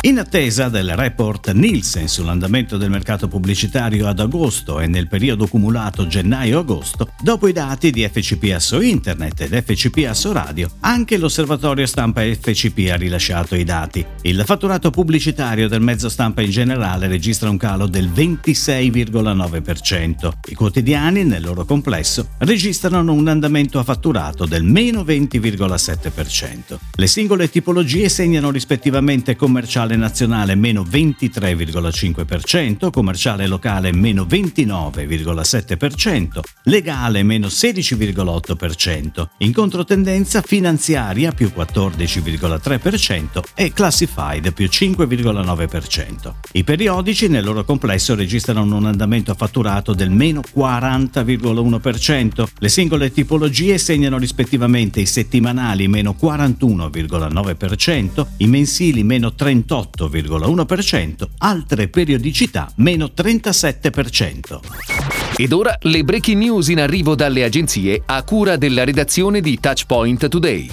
In attesa del report Nielsen sull'andamento del mercato pubblicitario ad agosto e nel periodo cumulato gennaio-agosto, dopo i dati di FCP Asso Internet ed FCP Asso Radio, anche l'osservatorio stampa FCP ha rilasciato i dati. Il fatturato pubblicitario del mezzo stampa in generale registra un calo del 26,9%. I quotidiani, nel loro complesso, registrano un andamento a fatturato del meno 20,7%. Le singole tipologie segnano rispettivamente commerciale commerciale nazionale meno 23,5%, commerciale locale meno 29,7%, legale meno 16,8%, in controtendenza finanziaria più 14,3% e classified più 5,9%. I periodici nel loro complesso registrano un andamento fatturato del meno 40,1%, le singole tipologie segnano rispettivamente i settimanali meno 41,9%, i mensili meno 38%, 28,1%, altre periodicità meno 37%. Ed ora le breaking news in arrivo dalle agenzie a cura della redazione di Touchpoint Today.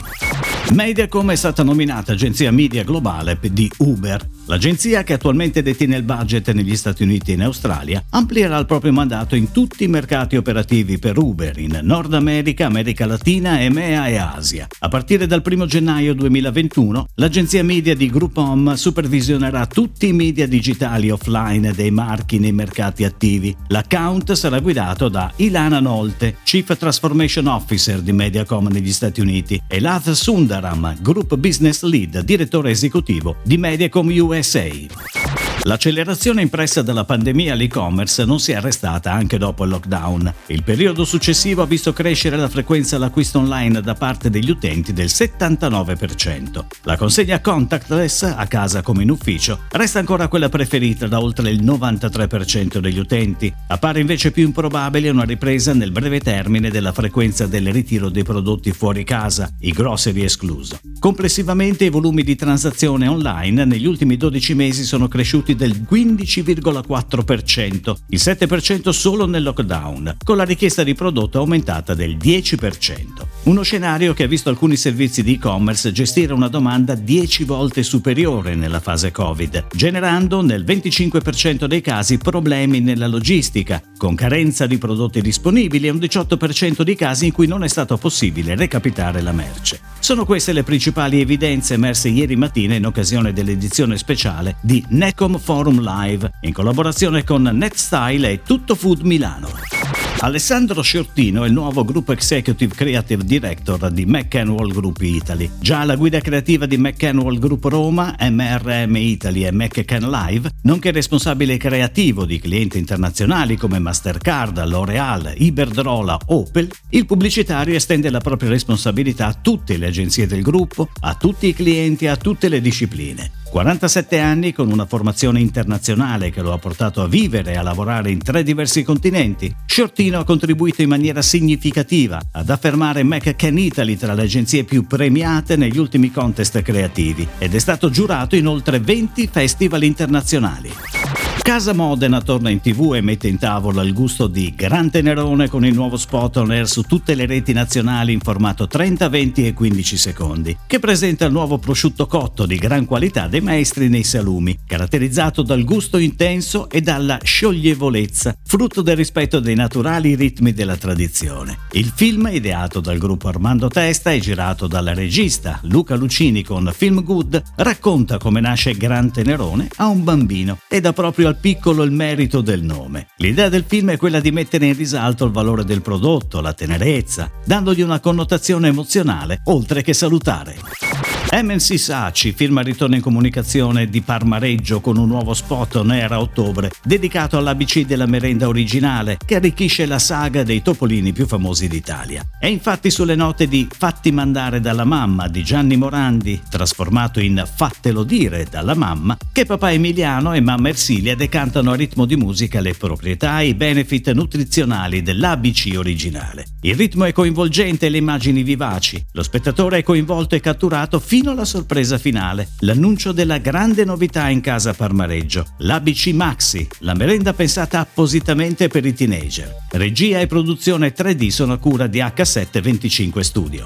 Mediacom è stata nominata agenzia media globale di Uber. L'agenzia, che attualmente detiene il budget negli Stati Uniti e in Australia, amplierà il proprio mandato in tutti i mercati operativi per Uber in Nord America, America Latina, EMEA e Asia. A partire dal 1 gennaio 2021, l'agenzia media di Groupon supervisionerà tutti i media digitali offline dei marchi nei mercati attivi. L'account sarà guidato da Ilana Nolte, Chief Transformation Officer di Mediacom negli Stati Uniti, e Lath Sundaram, Group Business Lead, direttore esecutivo di Mediacom US USA. L'accelerazione impressa dalla pandemia all'e-commerce non si è arrestata anche dopo il lockdown. Il periodo successivo ha visto crescere la frequenza all'acquisto online da parte degli utenti del 79%. La consegna contactless, a casa come in ufficio, resta ancora quella preferita da oltre il 93% degli utenti. Appare invece più improbabile una ripresa nel breve termine della frequenza del ritiro dei prodotti fuori casa, i grocery escluso. Complessivamente i volumi di transazione online negli ultimi 12 mesi sono cresciuti cresciuti del 15,4%, il 7% solo nel lockdown, con la richiesta di prodotto aumentata del 10%. Uno scenario che ha visto alcuni servizi di e-commerce gestire una domanda 10 volte superiore nella fase Covid, generando nel 25% dei casi problemi nella logistica, con carenza di prodotti disponibili e un 18% di casi in cui non è stato possibile recapitare la merce. Sono queste le principali evidenze emerse ieri mattina in occasione dell'edizione speciale di Necom Forum Live in collaborazione con NetStyle e Tutto Food Milano. Alessandro Sciortino è il nuovo Group Executive Creative Director di McAnwall Group Italy. Già la guida creativa di McAnwall Group Roma, MRM Italy e McCann Live, nonché responsabile creativo di clienti internazionali come Mastercard, L'Oreal, Iberdrola, Opel, il pubblicitario estende la propria responsabilità a tutte le agenzie del gruppo, a tutti i clienti e a tutte le discipline. 47 anni con una formazione internazionale che lo ha portato a vivere e a lavorare in tre diversi continenti, Shortino ha contribuito in maniera significativa ad affermare McCann Italy tra le agenzie più premiate negli ultimi contest creativi ed è stato giurato in oltre 20 festival internazionali. Casa Modena torna in tv e mette in tavola il gusto di Gran Tenerone con il nuovo spot on air su tutte le reti nazionali in formato 30, 20 e 15 secondi, che presenta il nuovo prosciutto cotto di gran qualità dei maestri nei salumi, caratterizzato dal gusto intenso e dalla scioglievolezza, frutto del rispetto dei naturali ritmi della tradizione. Il film, ideato dal gruppo Armando Testa e girato dal regista Luca Lucini con Film Good, racconta come nasce Gran Tenerone a un bambino e da proprio al piccolo il merito del nome. L'idea del film è quella di mettere in risalto il valore del prodotto, la tenerezza, dandogli una connotazione emozionale oltre che salutare. MNC Saci firma ritorno in comunicazione di Parmareggio con un nuovo spot on air a ottobre dedicato all'ABC della merenda originale che arricchisce la saga dei topolini più famosi d'Italia. È infatti sulle note di Fatti mandare dalla mamma di Gianni Morandi, trasformato in Fattelo dire dalla mamma, che papà Emiliano e mamma Ersilia decantano a ritmo di musica le proprietà e i benefit nutrizionali dell'ABC originale. Il ritmo è coinvolgente e le immagini vivaci. Lo spettatore è coinvolto e catturato fino fino alla sorpresa finale, l'annuncio della grande novità in casa Parmareggio, l'ABC Maxi, la merenda pensata appositamente per i teenager. Regia e produzione 3D sono a cura di H725 Studio.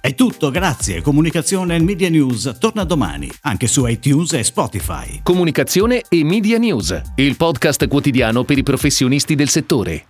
È tutto, grazie. Comunicazione e Media News torna domani, anche su iTunes e Spotify. Comunicazione e Media News, il podcast quotidiano per i professionisti del settore.